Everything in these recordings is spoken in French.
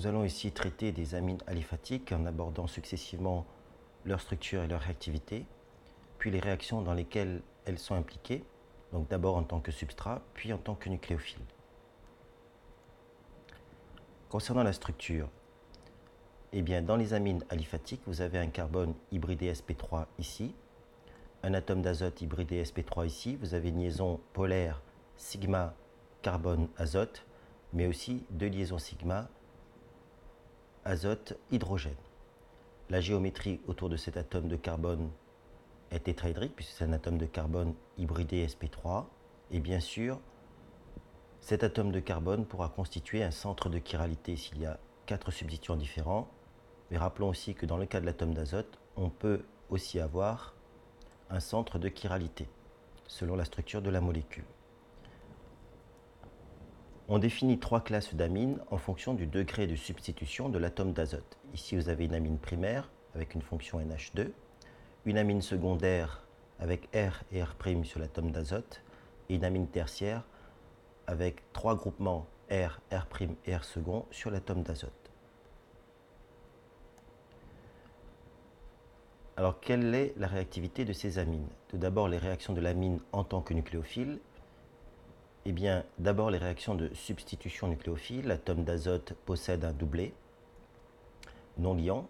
Nous allons ici traiter des amines aliphatiques en abordant successivement leur structure et leur réactivité, puis les réactions dans lesquelles elles sont impliquées, donc d'abord en tant que substrat, puis en tant que nucléophile. Concernant la structure, eh bien, dans les amines aliphatiques, vous avez un carbone hybridé sp3 ici, un atome d'azote hybridé sp3 ici, vous avez une liaison polaire sigma carbone-azote, mais aussi deux liaisons sigma azote-hydrogène. La géométrie autour de cet atome de carbone est tétraédrique, puisque c'est un atome de carbone hybridé sp3. Et bien sûr, cet atome de carbone pourra constituer un centre de chiralité s'il y a quatre substituants différents. Mais rappelons aussi que dans le cas de l'atome d'azote, on peut aussi avoir un centre de chiralité, selon la structure de la molécule. On définit trois classes d'amines en fonction du degré de substitution de l'atome d'azote. Ici, vous avez une amine primaire avec une fonction NH2, une amine secondaire avec R et R' sur l'atome d'azote, et une amine tertiaire avec trois groupements R, R' et R sur l'atome d'azote. Alors, quelle est la réactivité de ces amines? Tout d'abord, les réactions de l'amine en tant que nucléophile eh d'abord les réactions de substitution nucléophile. L'atome d'azote possède un doublet non liant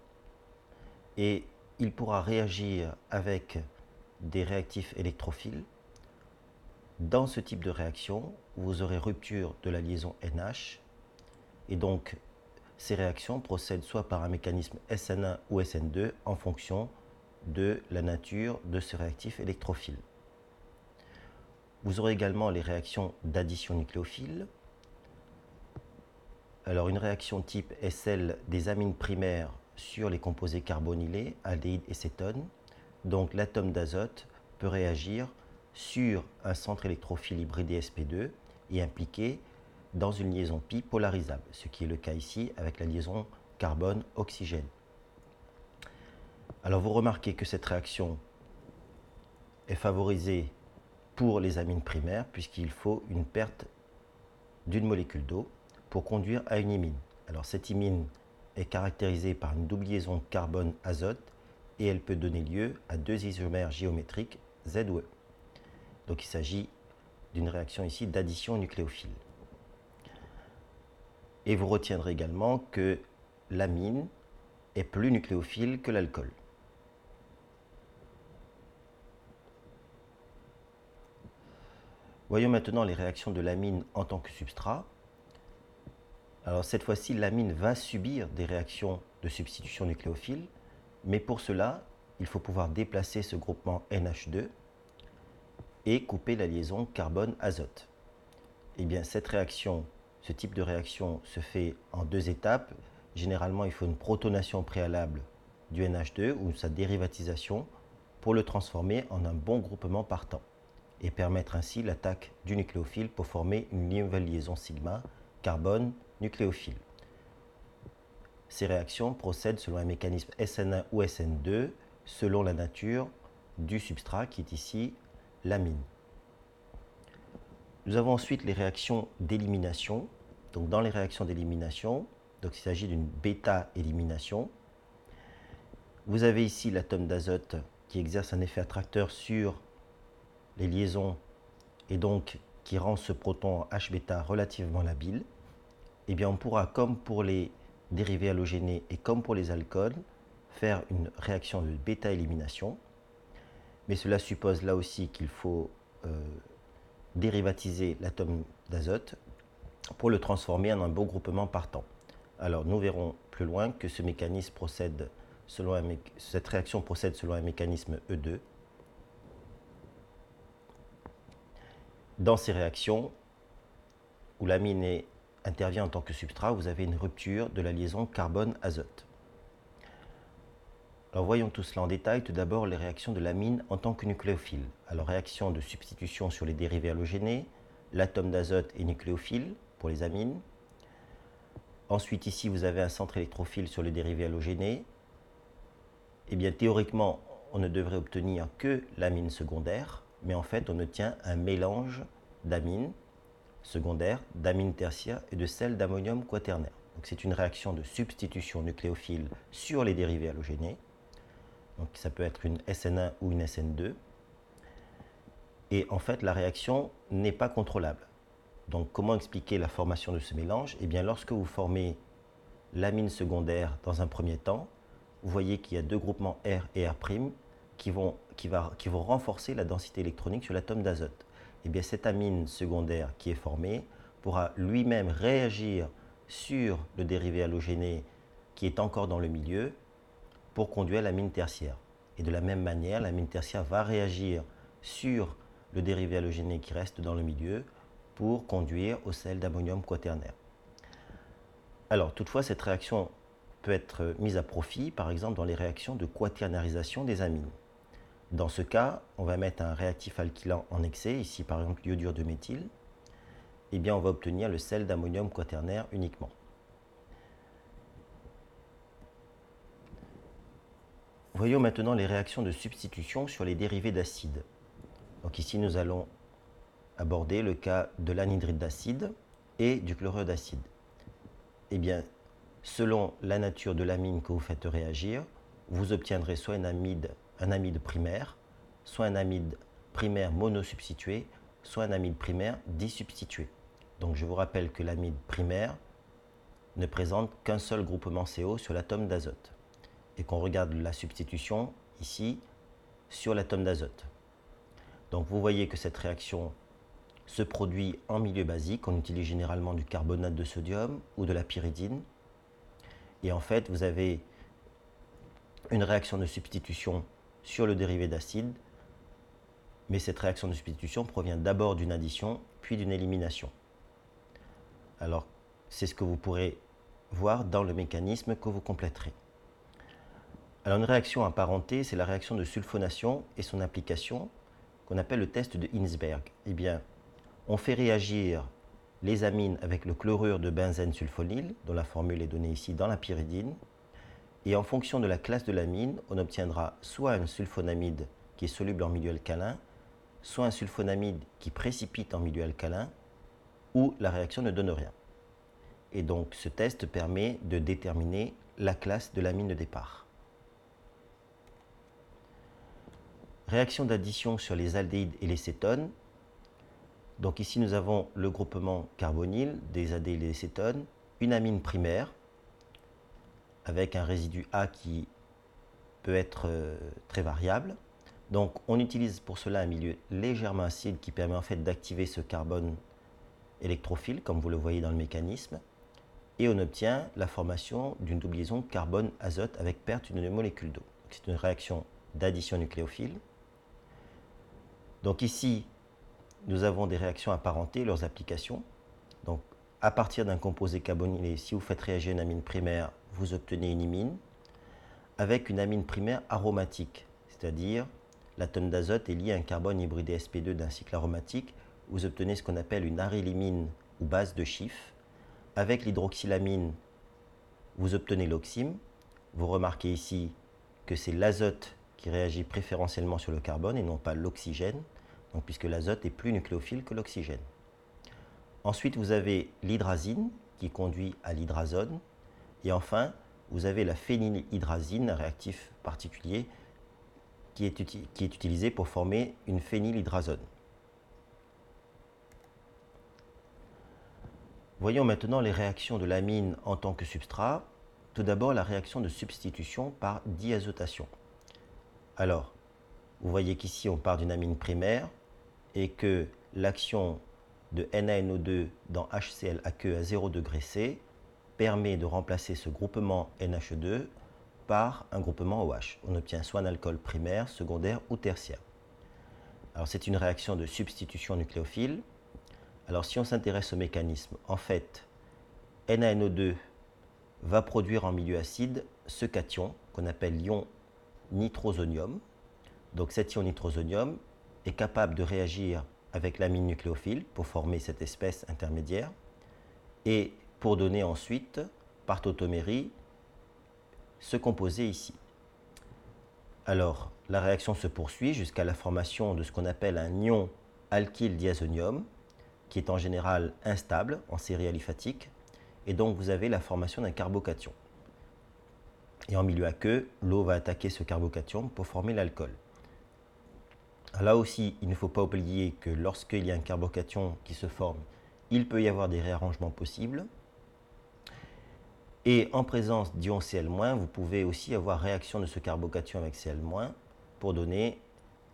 et il pourra réagir avec des réactifs électrophiles. Dans ce type de réaction, vous aurez rupture de la liaison NH et donc ces réactions procèdent soit par un mécanisme SN1 ou SN2 en fonction de la nature de ce réactif électrophile. Vous aurez également les réactions d'addition nucléophile. Alors une réaction type est celle des amines primaires sur les composés carbonylés, aldéhyde et cétone. Donc l'atome d'azote peut réagir sur un centre électrophile hybridé sp2 et impliqué dans une liaison pi polarisable, ce qui est le cas ici avec la liaison carbone-oxygène. Alors vous remarquez que cette réaction est favorisée pour les amines primaires, puisqu'il faut une perte d'une molécule d'eau pour conduire à une imine. Alors cette imine est caractérisée par une double liaison carbone-azote et elle peut donner lieu à deux isomères géométriques Z ou E. Donc il s'agit d'une réaction ici d'addition nucléophile. Et vous retiendrez également que l'amine est plus nucléophile que l'alcool. Voyons maintenant les réactions de l'amine en tant que substrat. Alors cette fois-ci, l'amine va subir des réactions de substitution nucléophile, mais pour cela, il faut pouvoir déplacer ce groupement NH2 et couper la liaison carbone-azote. Eh bien, cette réaction, ce type de réaction se fait en deux étapes. Généralement, il faut une protonation préalable du NH2 ou sa dérivatisation pour le transformer en un bon groupement partant et permettre ainsi l'attaque du nucléophile pour former une nouvelle liaison sigma carbone nucléophile. Ces réactions procèdent selon un mécanisme SN1 ou SN2 selon la nature du substrat qui est ici l'amine. Nous avons ensuite les réactions d'élimination. Donc dans les réactions d'élimination, donc il s'agit d'une bêta-élimination. Vous avez ici l'atome d'azote qui exerce un effet attracteur sur les liaisons et donc qui rend ce proton H-bêta relativement labile, eh bien on pourra, comme pour les dérivés halogénés et comme pour les alcools, faire une réaction de bêta-élimination. Mais cela suppose là aussi qu'il faut euh, dérivatiser l'atome d'azote pour le transformer en un beau groupement partant. Alors nous verrons plus loin que ce mécanisme procède cette réaction procède selon un mécanisme E2 Dans ces réactions, où l'amine intervient en tant que substrat, vous avez une rupture de la liaison carbone-azote. Alors voyons tout cela en détail. Tout d'abord, les réactions de l'amine en tant que nucléophile. Alors réaction de substitution sur les dérivés halogénés, l'atome d'azote est nucléophile pour les amines. Ensuite, ici, vous avez un centre électrophile sur les dérivés halogénés. Eh bien, théoriquement, on ne devrait obtenir que l'amine secondaire mais en fait, on obtient un mélange d'amines secondaires, d'amines tertiaires et de sels d'ammonium quaternaire. c'est une réaction de substitution nucléophile sur les dérivés halogénés. Donc ça peut être une SN1 ou une SN2. Et en fait, la réaction n'est pas contrôlable. Donc comment expliquer la formation de ce mélange? Eh bien, lorsque vous formez l'amine secondaire dans un premier temps, vous voyez qu'il y a deux groupements R et R' qui vont, renforcer la densité électronique sur l'atome d'azote. Eh bien, cette amine secondaire qui est formée pourra lui-même réagir sur le dérivé halogéné qui est encore dans le milieu pour conduire l'amine tertiaire. Et de la même manière, l'amine tertiaire va réagir sur le dérivé halogéné qui reste dans le milieu pour conduire au sel d'ammonium quaternaire. Alors, toutefois, cette réaction peut être mise à profit, par exemple, dans les réactions de quaternarisation des amines. Dans ce cas, on va mettre un réactif alkylant en excès, ici par exemple l'iodure de méthyle, et bien on va obtenir le sel d'ammonium quaternaire uniquement. Voyons maintenant les réactions de substitution sur les dérivés d'acide. Donc ici nous allons aborder le cas de l'anhydride d'acide et du chlorure d'acide. Eh bien, selon la nature de l'amine que vous faites réagir, vous obtiendrez soit une amide un amide primaire, soit un amide primaire monosubstitué, soit un amide primaire disubstitué. Donc je vous rappelle que l'amide primaire ne présente qu'un seul groupement CO sur l'atome d'azote et qu'on regarde la substitution ici sur l'atome d'azote. Donc vous voyez que cette réaction se produit en milieu basique. On utilise généralement du carbonate de sodium ou de la pyridine. Et en fait, vous avez une réaction de substitution sur le dérivé d'acide, mais cette réaction de substitution provient d'abord d'une addition, puis d'une élimination. Alors, c'est ce que vous pourrez voir dans le mécanisme que vous compléterez. Alors, une réaction apparentée, c'est la réaction de sulfonation et son application qu'on appelle le test de Hinsberg. Eh bien, on fait réagir les amines avec le chlorure de benzène sulfonyle, dont la formule est donnée ici dans la pyridine, et en fonction de la classe de l'amine, on obtiendra soit un sulfonamide qui est soluble en milieu alcalin, soit un sulfonamide qui précipite en milieu alcalin, ou la réaction ne donne rien. Et donc ce test permet de déterminer la classe de l'amine de départ. Réaction d'addition sur les aldéhydes et les cétones. Donc ici nous avons le groupement carbonyle des aldéhydes et des cétones, une amine primaire avec un résidu A qui peut être euh, très variable. Donc on utilise pour cela un milieu légèrement acide qui permet en fait d'activer ce carbone électrophile, comme vous le voyez dans le mécanisme. Et on obtient la formation d'une double liaison carbone-azote avec perte d'une molécule d'eau. C'est une réaction d'addition nucléophile. Donc ici, nous avons des réactions apparentées, leurs applications. Donc à partir d'un composé carbonylé, si vous faites réagir une amine primaire, vous obtenez une imine avec une amine primaire aromatique, c'est-à-dire l'atome d'azote est lié à un carbone hybridé sp2 d'un cycle aromatique. Vous obtenez ce qu'on appelle une arylimine ou base de chiffre. Avec l'hydroxylamine, vous obtenez l'oxyme. Vous remarquez ici que c'est l'azote qui réagit préférentiellement sur le carbone et non pas l'oxygène, puisque l'azote est plus nucléophile que l'oxygène. Ensuite, vous avez l'hydrazine qui conduit à l'hydrazone. Et enfin, vous avez la phénylhydrazine, un réactif particulier qui est, qui est utilisé pour former une phénylhydrazone. Voyons maintenant les réactions de l'amine en tant que substrat. Tout d'abord, la réaction de substitution par diazotation. Alors, vous voyez qu'ici, on part d'une amine primaire et que l'action de NaNO2 dans HCl aqueux à 0 degré C permet de remplacer ce groupement NH2 par un groupement OH. On obtient soit un alcool primaire, secondaire ou tertiaire. Alors c'est une réaction de substitution nucléophile. Alors si on s'intéresse au mécanisme, en fait, NaNO2 va produire en milieu acide ce cation qu'on appelle l'ion nitrosonium. Donc cet ion nitrosonium est capable de réagir avec l'amine nucléophile pour former cette espèce intermédiaire et pour donner ensuite, par tautomérie, ce composé ici. Alors, la réaction se poursuit jusqu'à la formation de ce qu'on appelle un ion alkyl diazonium, qui est en général instable en série aliphatique. et donc vous avez la formation d'un carbocation. Et en milieu aqueux, l'eau va attaquer ce carbocation pour former l'alcool. Là aussi, il ne faut pas oublier que lorsqu'il y a un carbocation qui se forme, il peut y avoir des réarrangements possibles. Et en présence d'ion Cl-, vous pouvez aussi avoir réaction de ce carbocation avec Cl- pour donner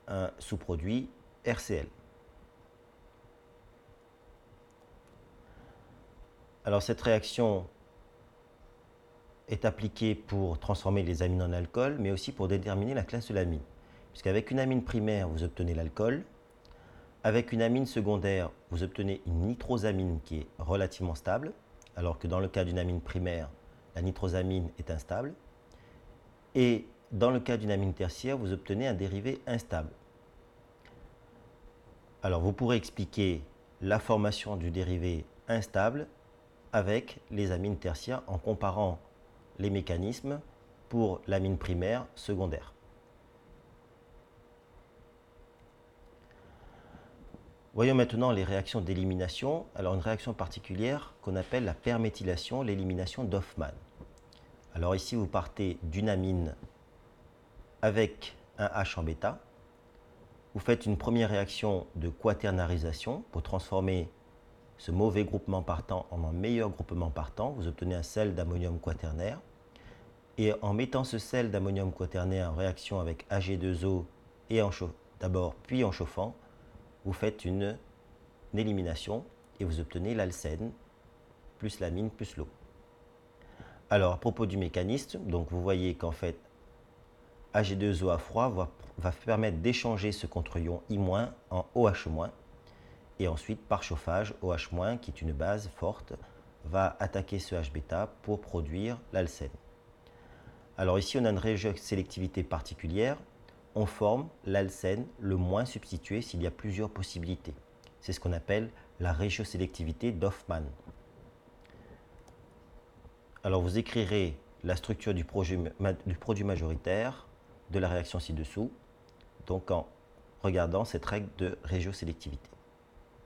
un sous-produit RCl. Alors cette réaction est appliquée pour transformer les amines en alcool, mais aussi pour déterminer la classe de l'amine. Puisqu'avec une amine primaire, vous obtenez l'alcool. Avec une amine secondaire, vous obtenez une nitrosamine qui est relativement stable, alors que dans le cas d'une amine primaire, la nitrosamine est instable. Et dans le cas d'une amine tertiaire, vous obtenez un dérivé instable. Alors vous pourrez expliquer la formation du dérivé instable avec les amines tertiaires en comparant les mécanismes pour l'amine primaire secondaire. Voyons maintenant les réactions d'élimination. Alors une réaction particulière qu'on appelle la perméthylation, l'élimination d'Hoffmann. Alors ici vous partez d'une amine avec un H en bêta. Vous faites une première réaction de quaternarisation pour transformer ce mauvais groupement partant en un meilleur groupement partant. Vous obtenez un sel d'ammonium quaternaire. Et en mettant ce sel d'ammonium quaternaire en réaction avec Ag2O et d'abord puis en chauffant, vous faites une, élimination et vous obtenez l'alcène plus l'amine plus l'eau. Alors, à propos du mécanisme, donc vous voyez qu'en fait, Ag2O à froid va, permettre d'échanger ce contre-ion I- en OH-, et ensuite, par chauffage, OH-, qui est une base forte, va attaquer ce H-bêta pour produire l'alcène. Alors ici, on a une régiosélectivité particulière on forme l'alcène le moins substitué s'il y a plusieurs possibilités. C'est ce qu'on appelle la régiosélectivité d'Hoffmann. Alors vous écrirez la structure du, du produit majoritaire de la réaction ci-dessous, donc en regardant cette règle de régiosélectivité.